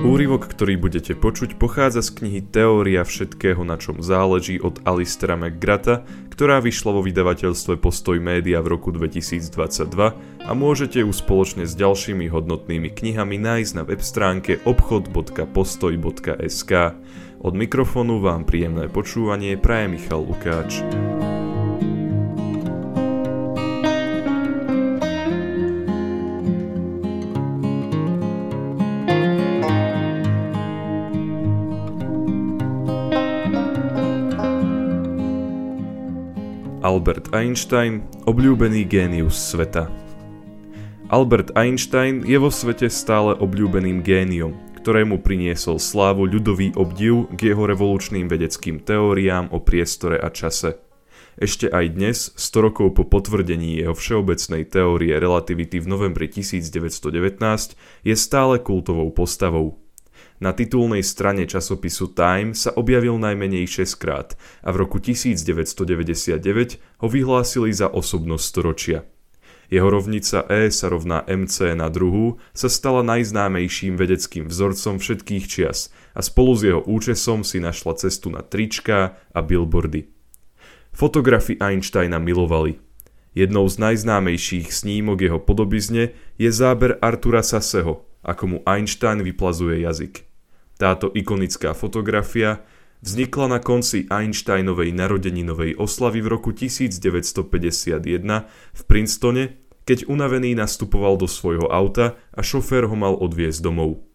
Úryvok, ktorý budete počuť, pochádza z knihy Teória všetkého, na čom záleží od Alistera McGrata, ktorá vyšla vo vydavateľstve Postoj média v roku 2022 a môžete ju spoločne s ďalšími hodnotnými knihami nájsť na web stránke obchod.postoj.sk. Od mikrofónu vám príjemné počúvanie praje Michal Lukáč. Albert Einstein, obľúbený génius sveta. Albert Einstein je vo svete stále obľúbeným géniom, ktorému priniesol slávu ľudový obdiv k jeho revolučným vedeckým teóriám o priestore a čase. Ešte aj dnes, 100 rokov po potvrdení jeho všeobecnej teórie relativity v novembri 1919, je stále kultovou postavou. Na titulnej strane časopisu Time sa objavil najmenej 6 krát a v roku 1999 ho vyhlásili za osobnosť storočia. Jeho rovnica E sa rovná MC na druhú sa stala najznámejším vedeckým vzorcom všetkých čias a spolu s jeho účesom si našla cestu na trička a billboardy. Fotografy Einsteina milovali. Jednou z najznámejších snímok jeho podobizne je záber Artura Saseho, ako mu Einstein vyplazuje jazyk. Táto ikonická fotografia vznikla na konci Einsteinovej narodeninovej oslavy v roku 1951 v Princetone, keď unavený nastupoval do svojho auta a šofér ho mal odviezť domov.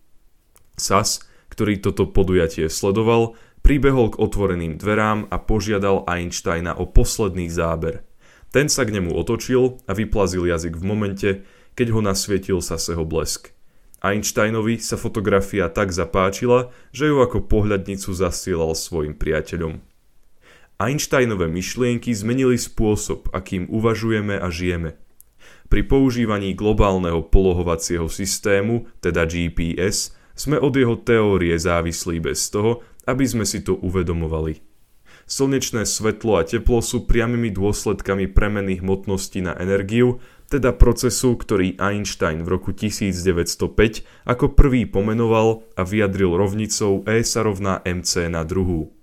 Sas, ktorý toto podujatie sledoval, pribehol k otvoreným dverám a požiadal Einsteina o posledný záber. Ten sa k nemu otočil a vyplazil jazyk v momente, keď ho nasvietil Saseho blesk. Einsteinovi sa fotografia tak zapáčila, že ju ako pohľadnicu zasielal svojim priateľom. Einsteinové myšlienky zmenili spôsob, akým uvažujeme a žijeme. Pri používaní globálneho polohovacieho systému, teda GPS, sme od jeho teórie závislí bez toho, aby sme si to uvedomovali. Slnečné svetlo a teplo sú priamými dôsledkami premeny hmotnosti na energiu teda procesu, ktorý Einstein v roku 1905 ako prvý pomenoval a vyjadril rovnicou E sa rovná mc na druhú.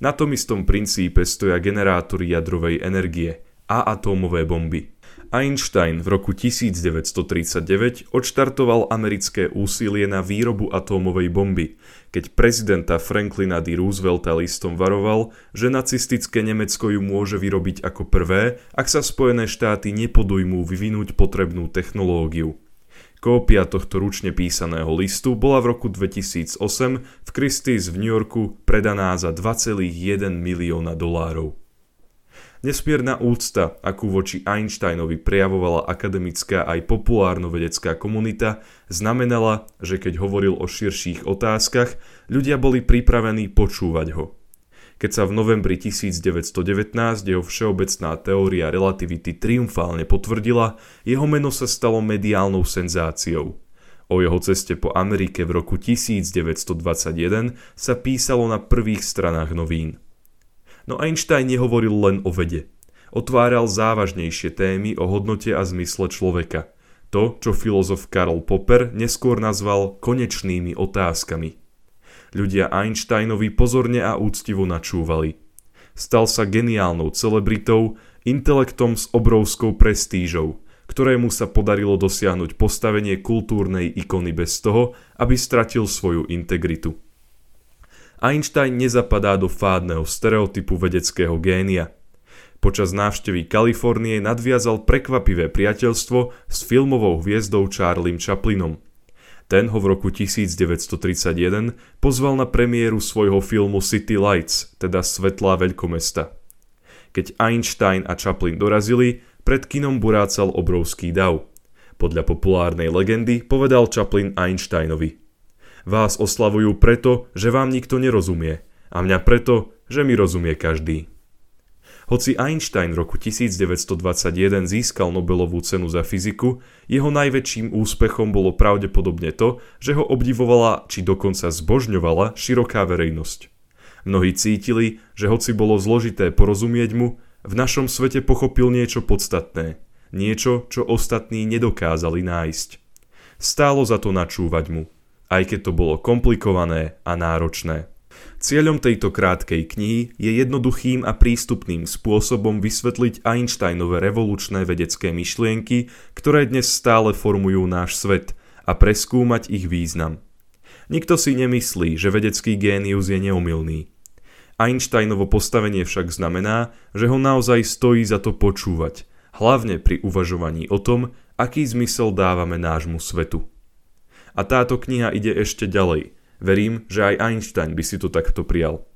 Na tom istom princípe stoja generátory jadrovej energie a atómové bomby. Einstein v roku 1939 odštartoval americké úsilie na výrobu atómovej bomby, keď prezidenta Franklina D. Roosevelta listom varoval, že nacistické Nemecko ju môže vyrobiť ako prvé, ak sa Spojené štáty nepodujmú vyvinúť potrebnú technológiu. Kópia tohto ručne písaného listu bola v roku 2008 v Christie's v New Yorku predaná za 2,1 milióna dolárov. Nesmierna úcta, akú voči Einsteinovi prejavovala akademická aj populárno-vedecká komunita, znamenala, že keď hovoril o širších otázkach, ľudia boli pripravení počúvať ho. Keď sa v novembri 1919 jeho všeobecná teória relativity triumfálne potvrdila, jeho meno sa stalo mediálnou senzáciou. O jeho ceste po Amerike v roku 1921 sa písalo na prvých stranách novín. No Einstein nehovoril len o vede. Otváral závažnejšie témy o hodnote a zmysle človeka. To, čo filozof Karl Popper neskôr nazval konečnými otázkami. Ľudia Einsteinovi pozorne a úctivo načúvali. Stal sa geniálnou celebritou, intelektom s obrovskou prestížou, ktorému sa podarilo dosiahnuť postavenie kultúrnej ikony bez toho, aby stratil svoju integritu. Einstein nezapadá do fádneho stereotypu vedeckého génia. Počas návštevy Kalifornie nadviazal prekvapivé priateľstvo s filmovou hviezdou Charliem Chaplinom. Ten ho v roku 1931 pozval na premiéru svojho filmu City Lights, teda Svetlá veľkomesta. Keď Einstein a Chaplin dorazili, pred kinom burácal obrovský dav. Podľa populárnej legendy povedal Chaplin Einsteinovi – Vás oslavujú preto, že vám nikto nerozumie a mňa preto, že mi rozumie každý. Hoci Einstein roku 1921 získal Nobelovú cenu za fyziku, jeho najväčším úspechom bolo pravdepodobne to, že ho obdivovala či dokonca zbožňovala široká verejnosť. Mnohí cítili, že hoci bolo zložité porozumieť mu, v našom svete pochopil niečo podstatné, niečo, čo ostatní nedokázali nájsť. Stálo za to načúvať mu aj keď to bolo komplikované a náročné. Cieľom tejto krátkej knihy je jednoduchým a prístupným spôsobom vysvetliť Einsteinové revolučné vedecké myšlienky, ktoré dnes stále formujú náš svet a preskúmať ich význam. Nikto si nemyslí, že vedecký génius je neumilný. Einsteinovo postavenie však znamená, že ho naozaj stojí za to počúvať, hlavne pri uvažovaní o tom, aký zmysel dávame nášmu svetu. A táto kniha ide ešte ďalej – Verím, že aj Einstein by si to takto prijal.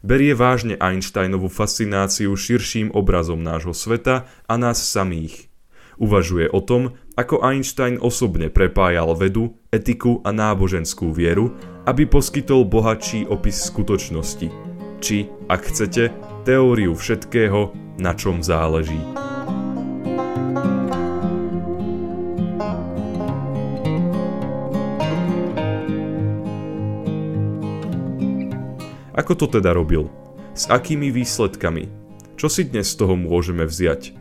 Berie vážne Einsteinovú fascináciu širším obrazom nášho sveta a nás samých. Uvažuje o tom, ako Einstein osobne prepájal vedu, etiku a náboženskú vieru, aby poskytol bohatší opis skutočnosti. Či, ak chcete, teóriu všetkého, na čom záleží. Ako to teda robil? S akými výsledkami? Čo si dnes z toho môžeme vziať?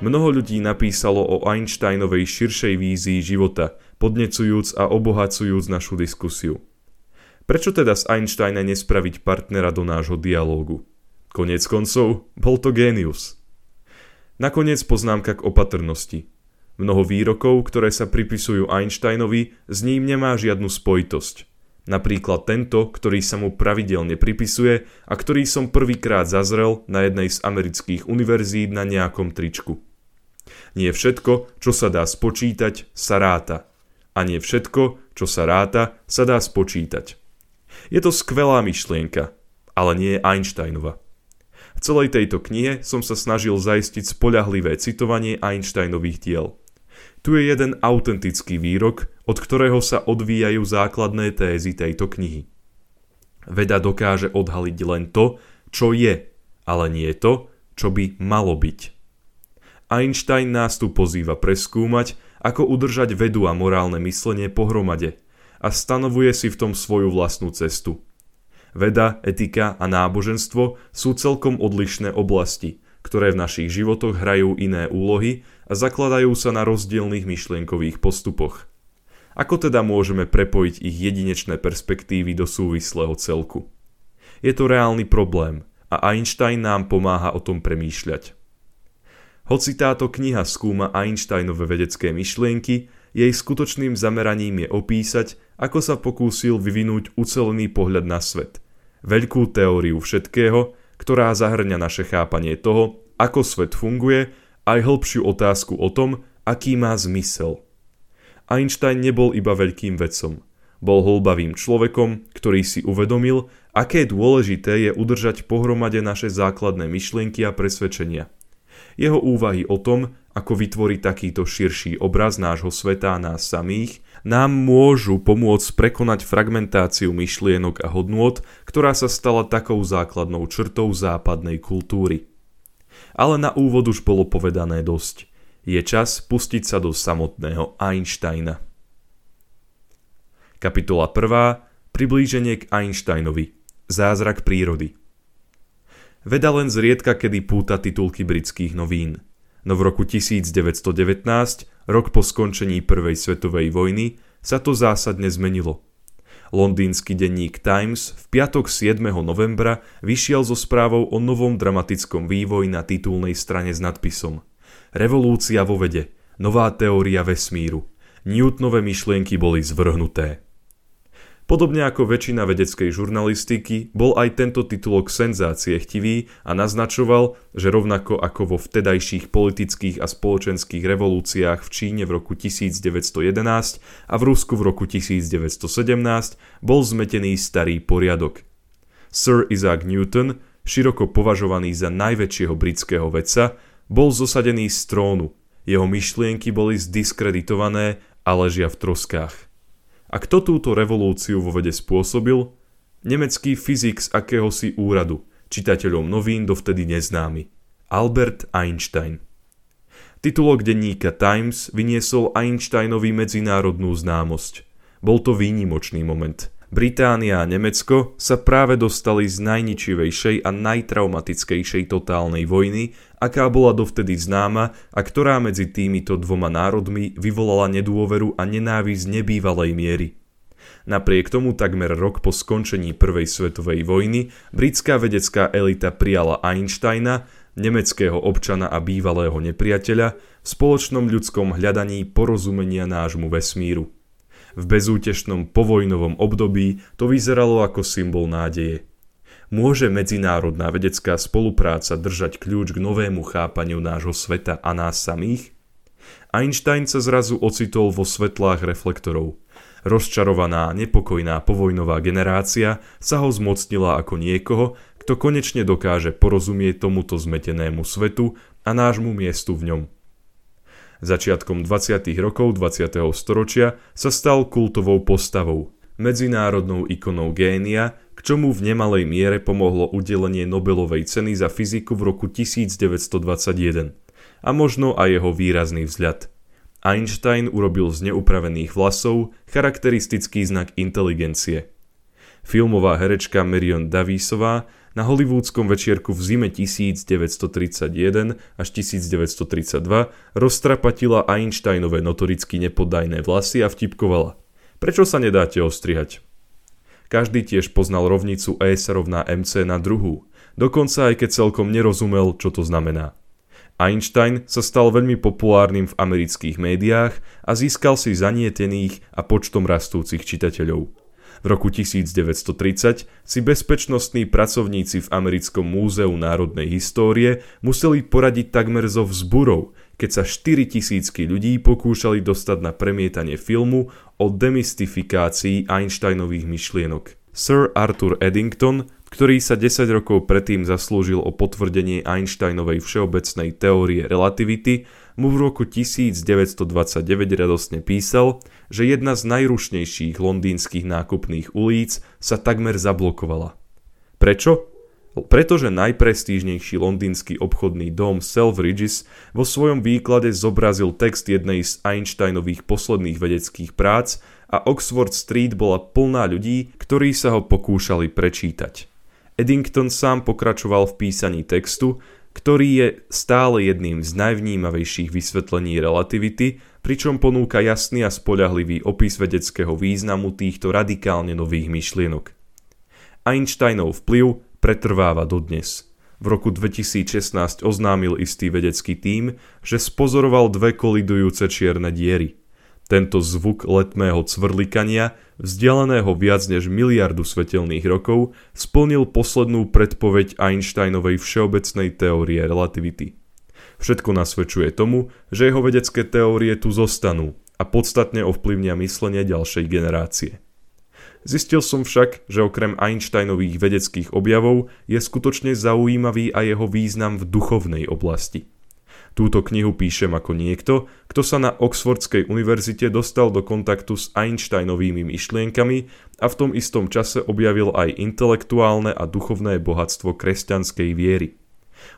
Mnoho ľudí napísalo o Einsteinovej širšej vízii života, podnecujúc a obohacujúc našu diskusiu. Prečo teda z Einsteina nespraviť partnera do nášho dialógu? Konec koncov, bol to génius. Nakoniec poznámka k opatrnosti. Mnoho výrokov, ktoré sa pripisujú Einsteinovi, s ním nemá žiadnu spojitosť. Napríklad tento, ktorý sa mu pravidelne pripisuje a ktorý som prvýkrát zazrel na jednej z amerických univerzít na nejakom tričku. Nie všetko, čo sa dá spočítať, sa ráta. A nie všetko, čo sa ráta, sa dá spočítať. Je to skvelá myšlienka, ale nie je Einsteinova. V celej tejto knihe som sa snažil zaistiť spoľahlivé citovanie Einsteinových diel. Tu je jeden autentický výrok, od ktorého sa odvíjajú základné tézy tejto knihy. Veda dokáže odhaliť len to, čo je, ale nie to, čo by malo byť. Einstein nás tu pozýva preskúmať, ako udržať vedu a morálne myslenie pohromade a stanovuje si v tom svoju vlastnú cestu. Veda, etika a náboženstvo sú celkom odlišné oblasti, ktoré v našich životoch hrajú iné úlohy a zakladajú sa na rozdielných myšlienkových postupoch. Ako teda môžeme prepojiť ich jedinečné perspektívy do súvislého celku? Je to reálny problém a Einstein nám pomáha o tom premýšľať. Hoci táto kniha skúma Einsteinové vedecké myšlienky, jej skutočným zameraním je opísať, ako sa pokúsil vyvinúť ucelený pohľad na svet. Veľkú teóriu všetkého, ktorá zahrňa naše chápanie toho, ako svet funguje aj hĺbšiu otázku o tom, aký má zmysel. Einstein nebol iba veľkým vedcom. Bol holbavým človekom, ktorý si uvedomil, aké dôležité je udržať pohromade naše základné myšlienky a presvedčenia. Jeho úvahy o tom, ako vytvoriť takýto širší obraz nášho sveta a nás samých, nám môžu pomôcť prekonať fragmentáciu myšlienok a hodnôt, ktorá sa stala takou základnou črtou západnej kultúry ale na úvod už bolo povedané dosť. Je čas pustiť sa do samotného Einsteina. Kapitola 1. Priblíženie k Einsteinovi. Zázrak prírody. Veda len zriedka kedy púta titulky britských novín. No v roku 1919, rok po skončení Prvej svetovej vojny, sa to zásadne zmenilo – Londýnsky denník Times v piatok 7. novembra vyšiel so správou o novom dramatickom vývoji na titulnej strane s nadpisom Revolúcia vo vede, nová teória vesmíru. Newtonové myšlienky boli zvrhnuté. Podobne ako väčšina vedeckej žurnalistiky, bol aj tento titulok senzácie chtivý a naznačoval, že rovnako ako vo vtedajších politických a spoločenských revolúciách v Číne v roku 1911 a v Rusku v roku 1917 bol zmetený starý poriadok. Sir Isaac Newton, široko považovaný za najväčšieho britského vedca, bol zosadený z trónu. Jeho myšlienky boli zdiskreditované a ležia v troskách. A kto túto revolúciu vo vede spôsobil? Nemecký fyzik z akéhosi úradu, čitateľom novín dovtedy neznámy. Albert Einstein. Titulok denníka Times vyniesol Einsteinovi medzinárodnú známosť. Bol to výnimočný moment – Británia a Nemecko sa práve dostali z najničivejšej a najtraumatickejšej totálnej vojny, aká bola dovtedy známa a ktorá medzi týmito dvoma národmi vyvolala nedôveru a nenávisť nebývalej miery. Napriek tomu takmer rok po skončení Prvej svetovej vojny britská vedecká elita prijala Einsteina, nemeckého občana a bývalého nepriateľa, v spoločnom ľudskom hľadaní porozumenia nášmu vesmíru. V bezútešnom povojnovom období to vyzeralo ako symbol nádeje. Môže medzinárodná vedecká spolupráca držať kľúč k novému chápaniu nášho sveta a nás samých? Einstein sa zrazu ocitol vo svetlách reflektorov. Rozčarovaná, nepokojná povojnová generácia sa ho zmocnila ako niekoho, kto konečne dokáže porozumieť tomuto zmetenému svetu a nášmu miestu v ňom. Začiatkom 20. rokov 20. storočia sa stal kultovou postavou, medzinárodnou ikonou génia, k čomu v nemalej miere pomohlo udelenie Nobelovej ceny za fyziku v roku 1921 a možno aj jeho výrazný vzhľad. Einstein urobil z neupravených vlasov charakteristický znak inteligencie. Filmová herečka Marion Davisová na hollywoodskom večierku v zime 1931 až 1932 roztrapatila Einsteinové notoricky nepodajné vlasy a vtipkovala. Prečo sa nedáte ostrihať? Každý tiež poznal rovnicu E sa rovná MC na druhú, dokonca aj keď celkom nerozumel, čo to znamená. Einstein sa stal veľmi populárnym v amerických médiách a získal si zanietených a počtom rastúcich čitateľov. V roku 1930 si bezpečnostní pracovníci v Americkom múzeu národnej histórie museli poradiť takmer so vzburou, keď sa 4 tisícky ľudí pokúšali dostať na premietanie filmu o demystifikácii Einsteinových myšlienok. Sir Arthur Eddington, ktorý sa 10 rokov predtým zaslúžil o potvrdenie Einsteinovej všeobecnej teórie relativity, mu v roku 1929 radostne písal, že jedna z najrušnejších londýnskych nákupných ulic sa takmer zablokovala. Prečo? Pretože najprestížnejší londýnsky obchodný dom Selfridges vo svojom výklade zobrazil text jednej z Einsteinových posledných vedeckých prác a Oxford Street bola plná ľudí, ktorí sa ho pokúšali prečítať. Eddington sám pokračoval v písaní textu, ktorý je stále jedným z najvnímavejších vysvetlení relativity, pričom ponúka jasný a spoľahlivý opis vedeckého významu týchto radikálne nových myšlienok. Einsteinov vplyv pretrváva dodnes. V roku 2016 oznámil istý vedecký tím, že spozoroval dve kolidujúce čierne diery. Tento zvuk letmého cvrlikania, vzdialeného viac než miliardu svetelných rokov, splnil poslednú predpoveď Einsteinovej všeobecnej teórie relativity. Všetko nasvedčuje tomu, že jeho vedecké teórie tu zostanú a podstatne ovplyvnia myslenie ďalšej generácie. Zistil som však, že okrem Einsteinových vedeckých objavov je skutočne zaujímavý aj jeho význam v duchovnej oblasti. Túto knihu píšem ako niekto, kto sa na Oxfordskej univerzite dostal do kontaktu s Einsteinovými myšlienkami a v tom istom čase objavil aj intelektuálne a duchovné bohatstvo kresťanskej viery.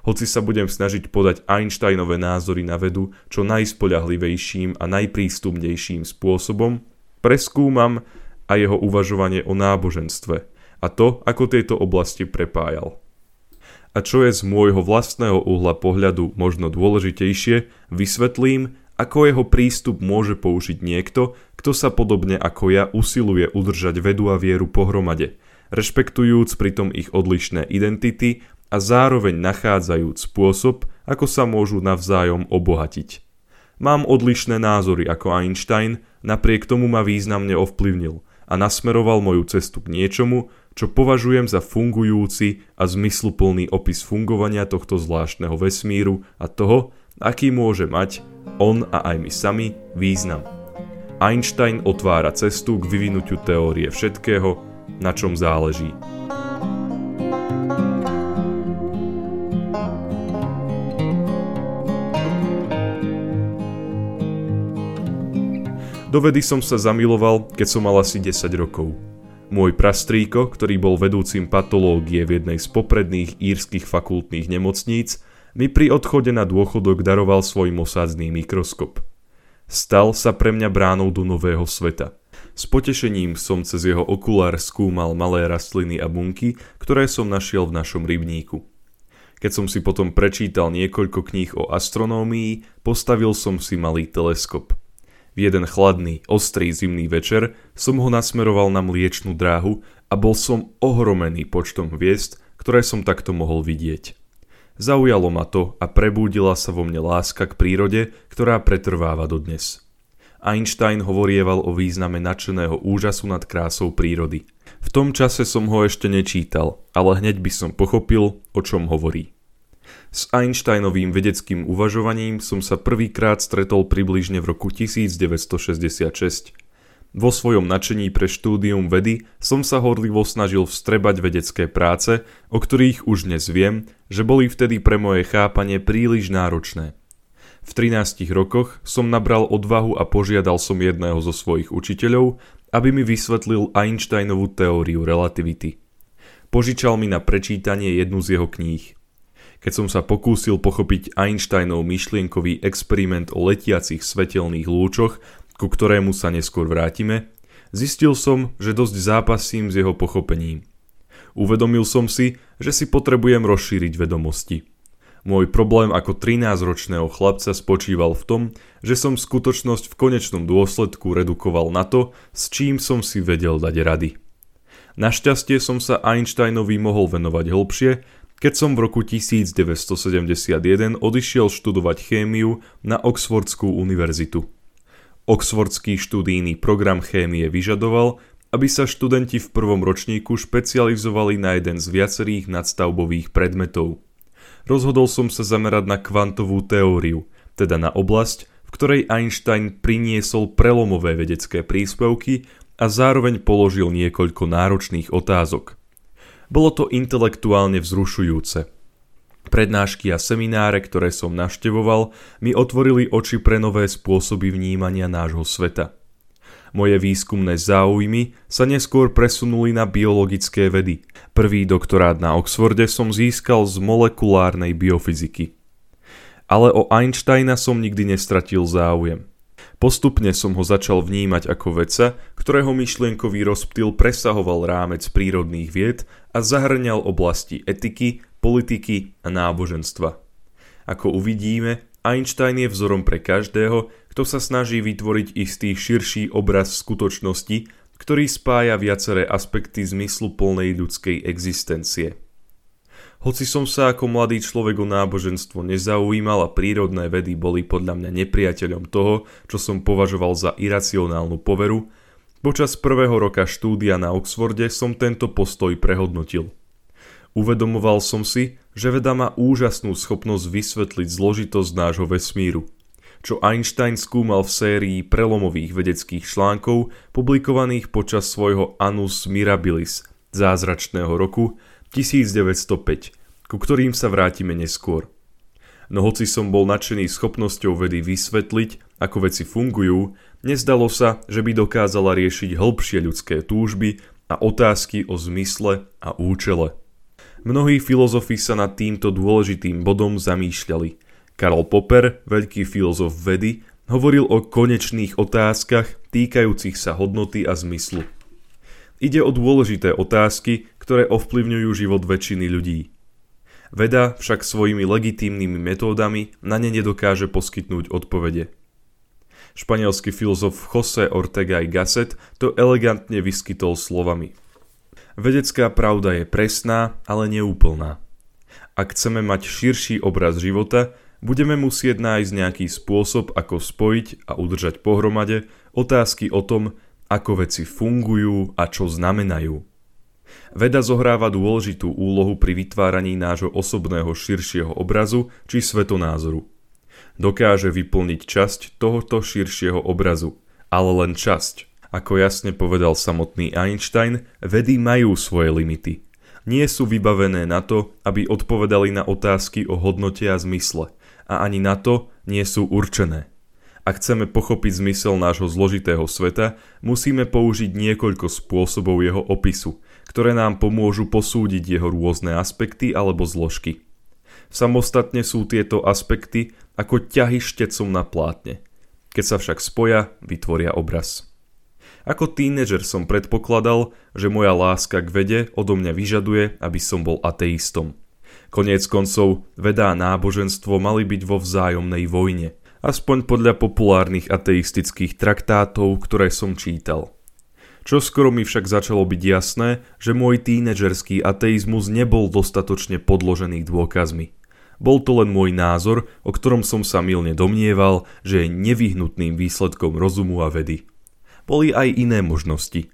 Hoci sa budem snažiť podať Einsteinové názory na vedu čo najspoľahlivejším a najprístupnejším spôsobom, preskúmam, a jeho uvažovanie o náboženstve a to, ako tieto oblasti prepájal. A čo je z môjho vlastného uhla pohľadu možno dôležitejšie, vysvetlím, ako jeho prístup môže použiť niekto, kto sa podobne ako ja usiluje udržať vedu a vieru pohromade, rešpektujúc pritom ich odlišné identity a zároveň nachádzajúc spôsob, ako sa môžu navzájom obohatiť. Mám odlišné názory ako Einstein, napriek tomu ma významne ovplyvnil – a nasmeroval moju cestu k niečomu, čo považujem za fungujúci a zmysluplný opis fungovania tohto zvláštneho vesmíru a toho, aký môže mať on a aj my sami význam. Einstein otvára cestu k vyvinutiu teórie všetkého, na čom záleží. Do vedy som sa zamiloval, keď som mal asi 10 rokov. Môj prastrýko, ktorý bol vedúcim patológie v jednej z popredných írskych fakultných nemocníc, mi pri odchode na dôchodok daroval svoj mosádzný mikroskop. Stal sa pre mňa bránou do nového sveta. S potešením som cez jeho okulár skúmal malé rastliny a bunky, ktoré som našiel v našom rybníku. Keď som si potom prečítal niekoľko kníh o astronómii, postavil som si malý teleskop – V jeden chladný, ostrý zimný večer som ho nasmeroval na mliečnú dráhu a bol som ohromený počtom hviezd, ktoré som takto mohol vidieť. Zaujalo ma to a prebúdila sa vo mne láska k prírode, ktorá pretrváva dodnes. Einstein hovorieval o význame nadšeného úžasu nad krásou prírody. V tom čase som ho ešte nečítal, ale hneď by som pochopil, o čom hovorí. S Einsteinovým vedeckým uvažovaním som sa prvýkrát stretol približne v roku 1966. Vo svojom nadšení pre štúdium vedy som sa horlivo snažil vstrebať vedecké práce, o ktorých už dnes viem, že boli vtedy pre moje chápanie príliš náročné. V 13 rokoch som nabral odvahu a požiadal som jedného zo svojich učiteľov, aby mi vysvetlil Einsteinovú teóriu relativity. Požičal mi na prečítanie jednu z jeho kníh – keď som sa pokúsil pochopiť Einsteinov myšlienkový experiment o letiacich svetelných lúčoch, ku ktorému sa neskôr vrátime, zistil som, že dosť zápasím s jeho pochopením. Uvedomil som si, že si potrebujem rozšíriť vedomosti. Môj problém ako 13-ročného chlapca spočíval v tom, že som skutočnosť v konečnom dôsledku redukoval na to, s čím som si vedel dať rady. Našťastie som sa Einsteinovi mohol venovať hĺbšie keď som v roku 1971 odišiel študovať chémiu na Oxfordskú univerzitu. Oxfordský študijný program chémie vyžadoval, aby sa študenti v prvom ročníku špecializovali na jeden z viacerých nadstavbových predmetov. Rozhodol som sa zamerať na kvantovú teóriu, teda na oblasť, v ktorej Einstein priniesol prelomové vedecké príspevky a zároveň položil niekoľko náročných otázok – bolo to intelektuálne vzrušujúce. Prednášky a semináre, ktoré som navštevoval, mi otvorili oči pre nové spôsoby vnímania nášho sveta. Moje výskumné záujmy sa neskôr presunuli na biologické vedy. Prvý doktorát na Oxforde som získal z molekulárnej biofyziky. Ale o Einsteina som nikdy nestratil záujem. Postupne som ho začal vnímať ako vedca, ktorého myšlienkový rozptyl presahoval rámec prírodných vied a zahrňal oblasti etiky, politiky a náboženstva. Ako uvidíme, Einstein je vzorom pre každého, kto sa snaží vytvoriť istý širší obraz skutočnosti, ktorý spája viaceré aspekty zmysluplnej ľudskej existencie. Hoci som sa ako mladý človek o náboženstvo nezaujímal a prírodné vedy boli podľa mňa nepriateľom toho, čo som považoval za iracionálnu poveru, počas prvého roka štúdia na Oxforde som tento postoj prehodnotil. Uvedomoval som si, že veda má úžasnú schopnosť vysvetliť zložitosť nášho vesmíru, čo Einstein skúmal v sérii prelomových vedeckých článkov publikovaných počas svojho Annus Mirabilis zázračného roku 1905, ku ktorým sa vrátime neskôr. No hoci som bol nadšený schopnosťou vedy vysvetliť, ako veci fungujú, nezdalo sa, že by dokázala riešiť hĺbšie ľudské túžby a otázky o zmysle a účele. Mnohí filozofi sa nad týmto dôležitým bodom zamýšľali. Karl Popper, veľký filozof vedy, hovoril o konečných otázkach týkajúcich sa hodnoty a zmyslu. Ide o dôležité otázky, ktoré ovplyvňujú život väčšiny ľudí. Veda však svojimi legitímnymi metódami na ne nedokáže poskytnúť odpovede. Španielský filozof José Ortega y Gasset to elegantne vyskytol slovami. Vedecká pravda je presná, ale neúplná. Ak chceme mať širší obraz života, budeme musieť nájsť nejaký spôsob, ako spojiť a udržať pohromade otázky o tom, ako veci fungujú a čo znamenajú. Veda zohráva dôležitú úlohu pri vytváraní nášho osobného širšieho obrazu či svetonázoru. Dokáže vyplniť časť tohoto širšieho obrazu, ale len časť. Ako jasne povedal samotný Einstein, vedy majú svoje limity. Nie sú vybavené na to, aby odpovedali na otázky o hodnote a zmysle, a ani na to nie sú určené. Ak chceme pochopiť zmysel nášho zložitého sveta, musíme použiť niekoľko spôsobov jeho opisu, ktoré nám pomôžu posúdiť jeho rôzne aspekty alebo zložky. Samostatne sú tieto aspekty ako ťahy štecom na plátne. Keď sa však spoja, vytvoria obraz. Ako tínežer som predpokladal, že moja láska k vede odo mňa vyžaduje, aby som bol ateistom. Koniec koncov, veda a náboženstvo mali byť vo vzájomnej vojne – aspoň podľa populárnych ateistických traktátov, ktoré som čítal. Čo skoro mi však začalo byť jasné, že môj tínedžerský ateizmus nebol dostatočne podložený dôkazmi. Bol to len môj názor, o ktorom som sa milne domnieval, že je nevyhnutným výsledkom rozumu a vedy. Boli aj iné možnosti.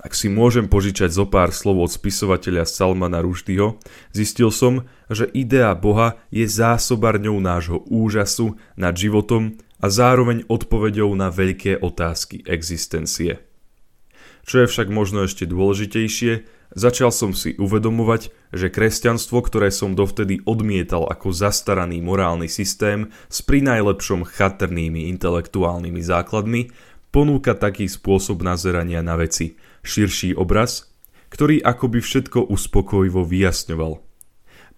Ak si môžem požičať zo pár slov od spisovateľa Salmana Ruštyho, zistil som, že idea Boha je zásobarňou nášho úžasu nad životom a zároveň odpoveďou na veľké otázky existencie. Čo je však možno ešte dôležitejšie, začal som si uvedomovať, že kresťanstvo, ktoré som dovtedy odmietal ako zastaraný morálny systém s prinajlepšom chatrnými intelektuálnymi základmi, ponúka taký spôsob nazerania na veci, širší obraz, ktorý akoby všetko uspokojivo vyjasňoval.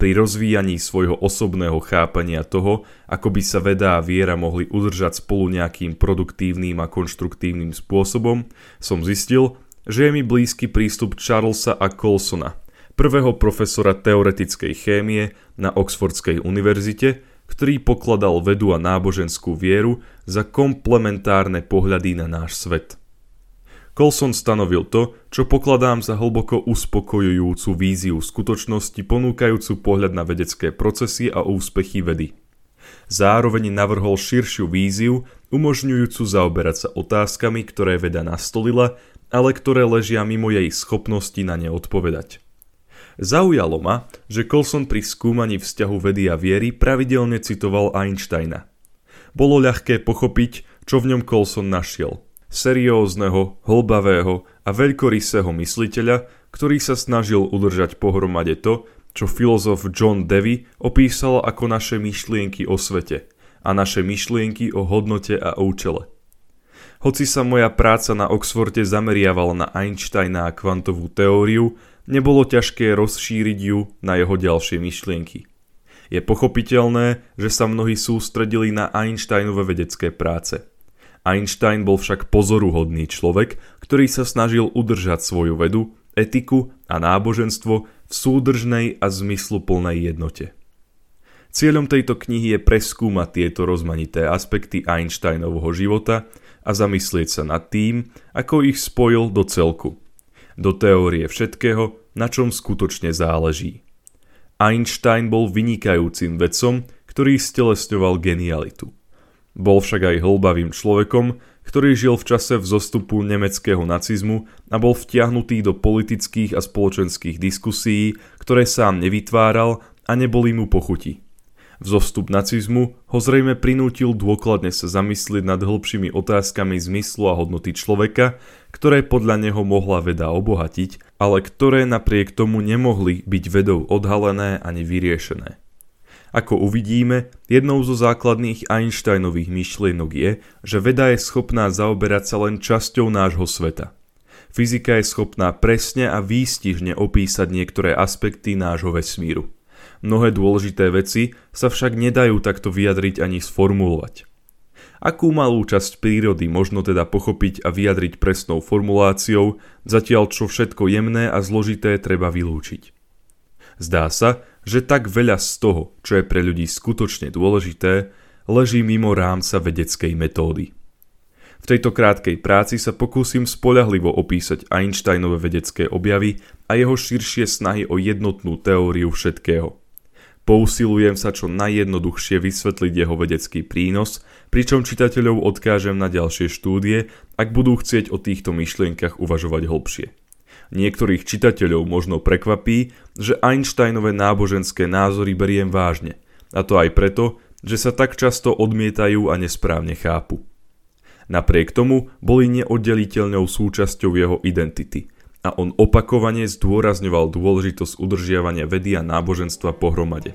Pri rozvíjaní svojho osobného chápania toho, ako by sa veda a viera mohli udržať spolu nejakým produktívnym a konštruktívnym spôsobom, som zistil, že je mi blízky prístup Charlesa a Colsona, prvého profesora teoretickej chémie na Oxfordskej univerzite, ktorý pokladal vedu a náboženskú vieru za komplementárne pohľady na náš svet. Colson stanovil to, čo pokladám za hlboko uspokojujúcu víziu skutočnosti ponúkajúcu pohľad na vedecké procesy a úspechy vedy. Zároveň navrhol širšiu víziu, umožňujúcu zaoberať sa otázkami, ktoré veda nastolila, ale ktoré ležia mimo jej schopnosti na ne odpovedať. Zaujalo ma, že Colson pri skúmaní vzťahu vedy a viery pravidelne citoval Einsteina. Bolo ľahké pochopiť, čo v ňom Colson našiel – seriózneho, hlbavého a veľkorysého mysliteľa, ktorý sa snažil udržať pohromade to, čo filozof John Dewey opísal ako naše myšlienky o svete a naše myšlienky o hodnote a účele. Hoci sa moja práca na Oxforde zameriavala na Einsteina a kvantovú teóriu, nebolo ťažké rozšíriť ju na jeho ďalšie myšlienky. Je pochopiteľné, že sa mnohí sústredili na Einsteinové vedecké práce – Einstein bol však pozoruhodný človek, ktorý sa snažil udržať svoju vedu, etiku a náboženstvo v súdržnej a zmysluplnej jednote. Cieľom tejto knihy je preskúmať tieto rozmanité aspekty Einsteinovho života a zamyslieť sa nad tým, ako ich spojil do celku. Do teórie všetkého, na čom skutočne záleží. Einstein bol vynikajúcim vedcom, ktorý stelesňoval genialitu – bol však aj hlbavým človekom, ktorý žil v čase vzostupu nemeckého nacizmu a bol vtiahnutý do politických a spoločenských diskusí, ktoré sám nevytváral a neboli mu pochuti. Vzostup nacizmu ho zrejme prinútil dôkladne sa zamyslieť nad hĺbšími otázkami zmyslu a hodnoty človeka, ktoré podľa neho mohla veda obohatiť, ale ktoré napriek tomu nemohli byť vedou odhalené ani vyriešené. Ako uvidíme, jednou zo základných Einsteinových myšlienok je, že veda je schopná zaoberať sa len časťou nášho sveta. Fyzika je schopná presne a výstižne opísať niektoré aspekty nášho vesmíru. Mnohé dôležité veci sa však nedajú takto vyjadriť ani sformulovať. Akú malú časť prírody možno teda pochopiť a vyjadriť presnou formuláciou, zatiaľ čo všetko jemné a zložité treba vylúčiť. Zdá sa, že tak veľa z toho, čo je pre ľudí skutočne dôležité, leží mimo rámca vedeckej metódy. V tejto krátkej práci sa pokúsim spolahlivo opísať Einsteinové vedecké objavy a jeho širšie snahy o jednotnú teóriu všetkého. Pousilujem sa čo najjednoduchšie vysvetliť jeho vedecký prínos, pričom čitateľov odkážem na ďalšie štúdie, ak budú chcieť o týchto myšlienkach uvažovať hlbšie. Niektorých čitateľov možno prekvapí, že Einsteinové náboženské názory beriem vážne. A to aj preto, že sa tak často odmietajú a nesprávne chápu. Napriek tomu boli neoddeliteľnou súčasťou jeho identity a on opakovane zdôrazňoval dôležitosť udržiavania vedy a náboženstva pohromade.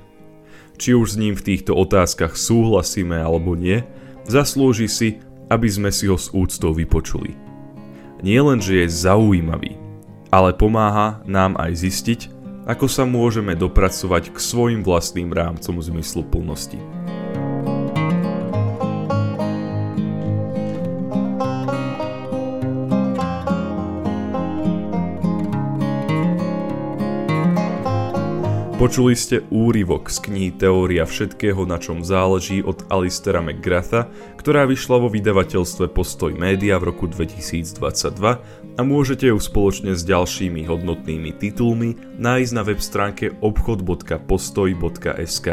Či už s ním v týchto otázkach súhlasíme alebo nie, zaslúži si, aby sme si ho s úctou vypočuli. Nie len, že je zaujímavý, ale pomáha nám aj zistiť, ako sa môžeme dopracovať k svojim vlastným rámcom zmysluplnosti. Počuli ste úryvok z knihy Teória všetkého, na čom záleží od Alistera McGratha, ktorá vyšla vo vydavateľstve Postoj Média v roku 2022 a môžete ju spoločne s ďalšími hodnotnými titulmi nájsť na web stránke obchod.postoj.sk.